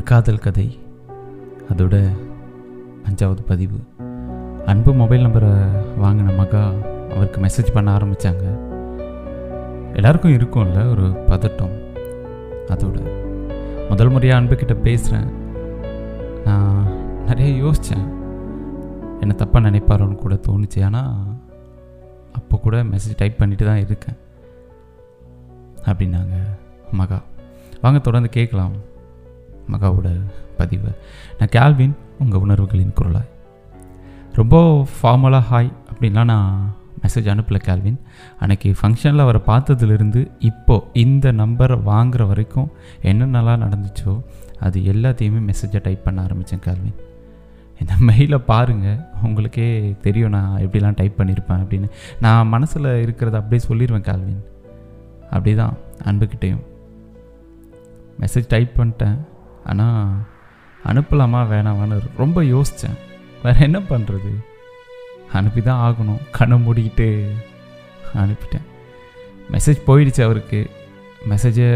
ஒரு காதல் கதை. அதோட அஞ்சாவது பதிவு. அன்பு மொபைல் நம்பரை வாங்கின மகா அவருக்கு மெசேஜ் பண்ண ஆரம்பித்தாங்க எல்லாருக்கும் இருக்கும்ல ஒரு பதட்டம். அதோட முதல் முறையாக அன்புக்கிட்ட பேசுகிறேன் நான் நிறைய யோசித்தேன் என்னை தப்பாக நினைப்பாரோன்னு கூட தோணுச்சு. ஆனால் அப்போ கூட மெசேஜ் டைப் பண்ணிட்டு தான் இருக்கேன். அப்படின்னாங்க மகா. வாங்க தொடர்ந்து கேட்கலாம். மகாவோட பதிவை. நான் கேல்வின் உங்கள் உணர்வுகளின் குரலாய். ரொம்ப ஃபார்மலாக ஹாய் அப்படின்லாம் நான் மெசேஜ் அனுப்பல கேல்வின் அன்றைக்கி ஃபங்க்ஷனில் அவரை பார்த்ததுலேருந்து இப்போது இந்த நம்பரை வாங்குகிற வரைக்கும் என்னென்னலாம் நடந்துச்சோ அது எல்லாத்தையுமே மெசேஜை டைப் பண்ண ஆரம்பித்தேன் கேல்வின் இந்த மெயிலை பாருங்கள் உங்களுக்கே தெரியும் நான் எப்படிலாம் டைப் பண்ணியிருப்பேன் அப்படின்னு. நான் மனசில் இருக்கிறத அப்படியே சொல்லிடுவேன் கால்வின் அப்படி தான் அன்புக்கிட்டேயும் மெசேஜ் டைப் பண்ணிட்டேன். ஆனால் அனுப்பலாமா வேணாமான்னு ரொம்ப யோசித்தேன் வேறு என்ன பண்ணுறது அனுப்பி தான் ஆகணும். கண்ணை மூடிக்கிட்டு அனுப்பிட்டேன். மெசேஜ் போயிடுச்சு அவருக்கு. மெசேஜை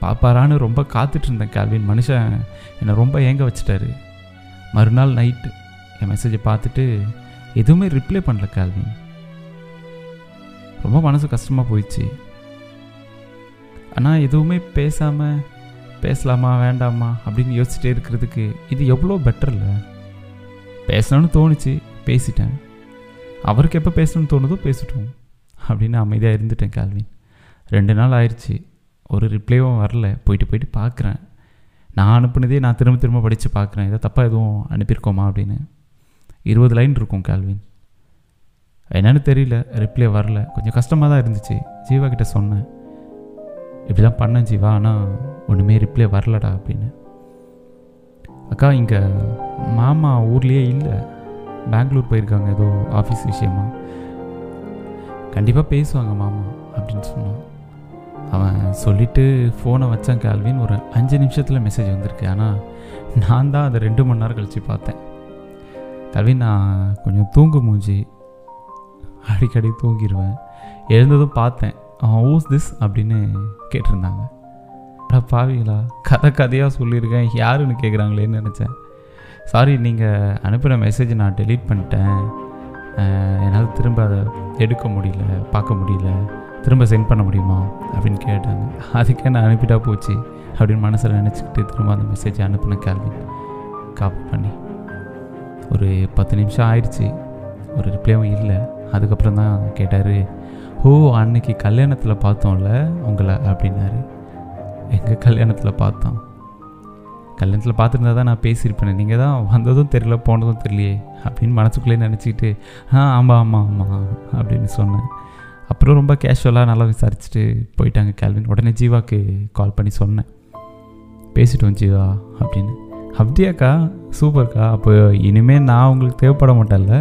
பார்ப்பாரான்னு ரொம்ப காத்துட்ருந்தேன் இருந்தேன் மனுஷன் என்னை ரொம்ப ஏங்க வச்சுட்டாரு. மறுநாள் நைட்டு என் மெசேஜை பார்த்துட்டு எதுவுமே ரிப்ளை பண்ணல கேள்வின் ரொம்ப மனசு கஷ்டமாக போயிடுச்சு. ஆனால் எதுவுமே பேசாமல் பேசலாமா வேண்டாமா அப்படின்னு யோசிச்சுட்டே இருக்கிறதுக்கு இது எவ்வளோ பெட்டர் இல்லை பேசணும்னு தோணுச்சு பேசிட்டேன். அவருக்கு எப்போ பேசணும்னு தோணுதோ பேசிட்டோம் அப்படின்னு அமைதியாக இருந்துட்டேன் கால்வின். ரெண்டு நாள் ஆயிடுச்சு ஒரு ரிப்ளைவும் வரல போயிட்டு போயிட்டு பார்க்குறேன் நான் அனுப்புனதே நான் திரும்ப திரும்ப படித்து பார்க்குறேன் ஏதோ தப்பாக எதுவும் அனுப்பியிருக்கோமா அப்படின்னு. இருபது லைன் இருக்கும் கால்வின். என்னன்னு தெரியல ரிப்ளை வரல. கொஞ்சம் கஷ்டமாக தான் இருந்துச்சு ஜீவா கிட்ட சொன்னேன். இப்படி தான் பண்ணேன் ஜீவா. ஆனால் ஒன்றுமே ரிப்ளை வரலடா அப்படின்னு. அக்கா இங்கே மாமா ஊர்லேயே இல்லை. பெங்களூர் போயிருக்காங்க ஏதோ ஆஃபீஸ் விஷயமா. கண்டிப்பாக பேசுவாங்க மாமா அப்படின்னு சொன்னான். அவன் சொல்லிவிட்டு ஃபோனை வச்சான் கேள்வின்னு ஒரு அஞ்சு நிமிஷத்தில் மெசேஜ் வந்திருக்கு. ஆனால் நான் தான் அதை ரெண்டு மணி நேரம் கழித்து பார்த்தேன். கல்வின் நான் கொஞ்சம் தூங்கு மூஞ்சி. அடிக்கடி தூங்கிடுவேன் எழுந்ததும் பார்த்தேன். அவன் ஊஸ் திஸ் அப்படின்னு கேட்டிருந்தாங்க. அட பாவிங்களா கதை கதையாக சொல்லியிருக்கேன். யாருன்னு கேட்குறாங்களேன்னு நினச்சேன். சாரி நீங்கள் அனுப்பின மெசேஜை நான் டெலீட் பண்ணிட்டேன். என்னால் திரும்ப அதை எடுக்க முடியல பார்க்க முடியல. திரும்ப சென்ட் பண்ண முடியுமா அப்படின்னு கேட்டாங்க. அதுக்கே நான் அனுப்பிட்டா போச்சு அப்படின்னு மனசில் நினச்சிக்கிட்டு திரும்ப அந்த மெசேஜை அனுப்பின கேள்வி காப்பி பண்ணி. ஒரு பத்து நிமிஷம் ஆயிடுச்சு. ஒரு ரிப்ளையும் இல்லை. அதுக்கப்புறம் தான் கேட்டார் ஓ அன்னைக்கு கல்யாணத்தில் பார்த்தோம்ல உங்களை அப்படின்னாரு. எங்கள் கல்யாணத்தில் பார்த்தோம். கல்யாணத்தில் பார்த்துருந்தா தான் நான் பேசியிருப்பேன். நீங்கள் தான் வந்ததும் தெரியல போனதும் தெரியலையே அப்படின்னு மனசுக்குள்ளே நினச்சிக்கிட்டு ஆ ஆமாம் ஆமாம் ஆமாம் அப்படின்னு சொன்னேன். அப்புறம் ரொம்ப கேஷுவலாக நல்லா விசாரிச்சுட்டு போயிட்டாங்க கேள்வின் உடனே ஜீவாக்கு கால் பண்ணி சொன்னேன். பேசிட்டோம் ஜீவா அப்படின்னு. அப்படியாக்கா? சூப்பர்க்கா. அப்போ இனிமேல் நான் உங்களுக்கு தேவைப்பட மாட்டேன்ல?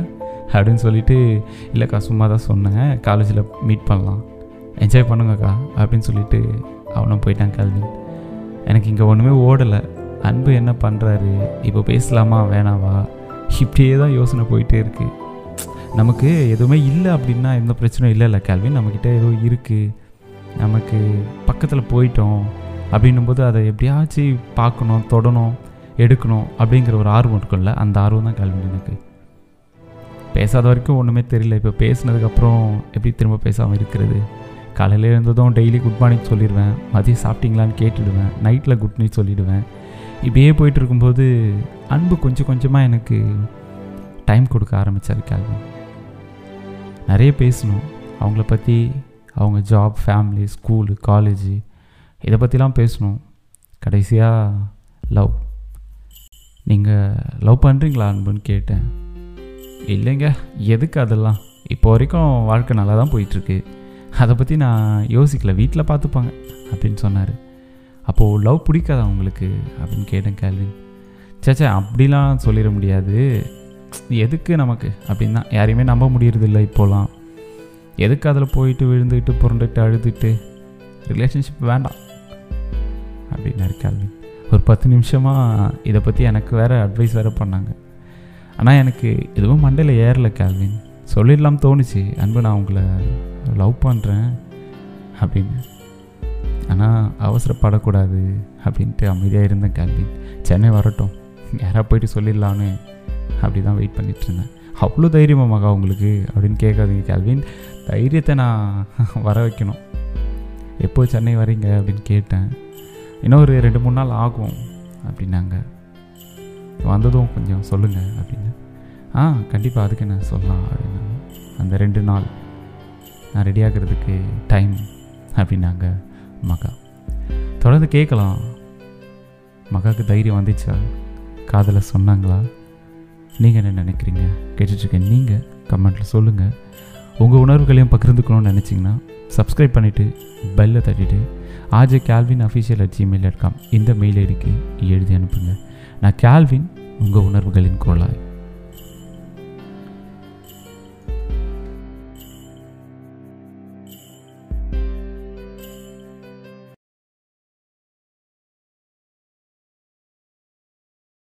அப்படின்னு சொல்லிட்டு இல்லைக்கா சும்மா தான் சொன்னேன் காலேஜில் மீட் பண்ணலாம். என்ஜாய் பண்ணுங்கக்கா அப்படின்னு சொல்லிட்டு அவனும் போயிட்டான் கல்வின் எனக்கு இங்கே ஒன்றுமே ஓடலை. அன்பு என்ன பண்ணுறாரு இப்போ பேசலாமா? வேணாவா? இப்படியே தான் யோசனை போயிட்டே இருக்குது நமக்கு எதுவுமே இல்லை அப்படின்னா எந்த பிரச்சனையும் இல்லை இல்லை கேள்வி நம்மக்கிட்ட ஏதோ இருக்குது நமக்கு பக்கத்தில் போயிட்டோம். அப்படின்னும் போது அதை எப்படியாச்சும் பார்க்கணும் தொடணும் எடுக்கணும் அப்படிங்கிற ஒரு ஆர்வம் இருக்கும்ல. அந்த ஆர்வம் தான் கேள்வி எனக்கு. பேசாத வரைக்கும் ஒன்றுமே தெரியல. இப்போ பேசினதுக்கப்புறம் எப்படி திரும்ப பேசாமல் இருக்கிறது? காலையில் இருந்ததும் டெய்லி குட் மார்னிங் சொல்லிடுவேன். மதியம் சாப்பிட்டீங்களான்னு கேட்டுடுவேன். நைட்டில் குட் நைட் சொல்லிவிடுவேன் இப்படியே போயிட்டு இருக்கும்போது அன்பு கொஞ்சம் கொஞ்சமாக எனக்கு டைம் கொடுக்க ஆரம்பித்தார் கேள்வி நிறைய பேசணும். அவங்கள பற்றி அவங்க ஜாப் ஃபேமிலி ஸ்கூலு காலேஜு இதை பற்றிலாம் பேசணும். கடைசியாக லவ் நீங்கள் லவ் பண்ணுறீங்களா அன்புன்னு கேட்டேன். இல்லைங்க எதுக்கு அதெல்லாம்? இப்போ வரைக்கும் வாழ்க்கை நல்லா தான் போயிட்டுருக்கு அதை பற்றி நான் யோசிக்கல. வீட்டில் பார்த்துப்பாங்க அப்படின்னு சொன்னார். அப்போது லவ் பிடிக்காதா உங்களுக்கு? அப்படின்னு கேட்டேன் கேள்வின் சேச்சே அப்படிலாம் சொல்லிட முடியாது. எதுக்கு நமக்கு? அப்படின்னு தான். யாரையுமே நம்ப முடியறதில்ல இப்போலாம். எதுக்கு அதில் போயிட்டு விழுந்துக்கிட்டு புரண்டுக்கிட்டு அழுதுட்டு ரிலேஷன்ஷிப் வேண்டாம். அப்படின்னாரு கேள்வின் ஒரு பத்து நிமிஷமாக இதை பற்றி எனக்கு வேறு அட்வைஸ் வேறு பண்ணாங்க. ஆனால் எனக்கு எதுவும் மண்டையில் ஏறல கேள்வின் சொல்லிடலாம் தோணுச்சு. அன்பு நான் உங்களை லவ் பண்ணுறேன் அப்படின்னு. ஆனால் அவசரப்படக்கூடாது அப்படின்ட்டு அமைதியாக இருந்தேன் கேல்வின் சென்னை வரட்டும். யாராக போயிட்டு சொல்லிடலான்னு அப்படி தான் வெயிட் பண்ணிகிட்டு இருந்தேன். அவ்வளோ தைரியமாக மகா உங்களுக்கு அப்படின்னு கேட்காதீங்க கேள்வின் தைரியத்தை நான் வர வைக்கணும். எப்போ சென்னை வரீங்க அப்படின்னு கேட்டேன். இன்னும் ஒரு ரெண்டு மூணு நாள் ஆகும் அப்படின்னாங்க. வந்ததும் கொஞ்சம் சொல்லுங்கள் அப்படின்னு. ஆ கண்டிப்பாக அதுக்கு என்ன சொல்லலாம் அப்படின்னாங்க. அந்த ரெண்டு நாள். நான் ரெடி ஆகிறதுக்கு டைம் அப்படின்னாங்க மகா. தொடர்ந்து கேட்கலாம். மகாவுக்கு தைரியம் வந்துச்சா? காதலை சொன்னாங்களா? நீங்கள் என்ன நினைக்கிறீங்க? கேட்டுட்ருக்கேன். நீங்கள் கமெண்ட்டில் சொல்லுங்கள் உங்கள் உணர்வுகளையும் பகிர்ந்துக்கணும்னு நினச்சிங்கன்னா சப்ஸ்கிரைப் பண்ணிவிட்டு பெல்லை தட்டிட்டு AJ Kelvin official at Gmail dot com இந்த மெயில் ஐடிக்கு எழுதி அனுப்புங்க. நான் கேல்வின் உங்கள் உணர்வுகளின் குரலாய்.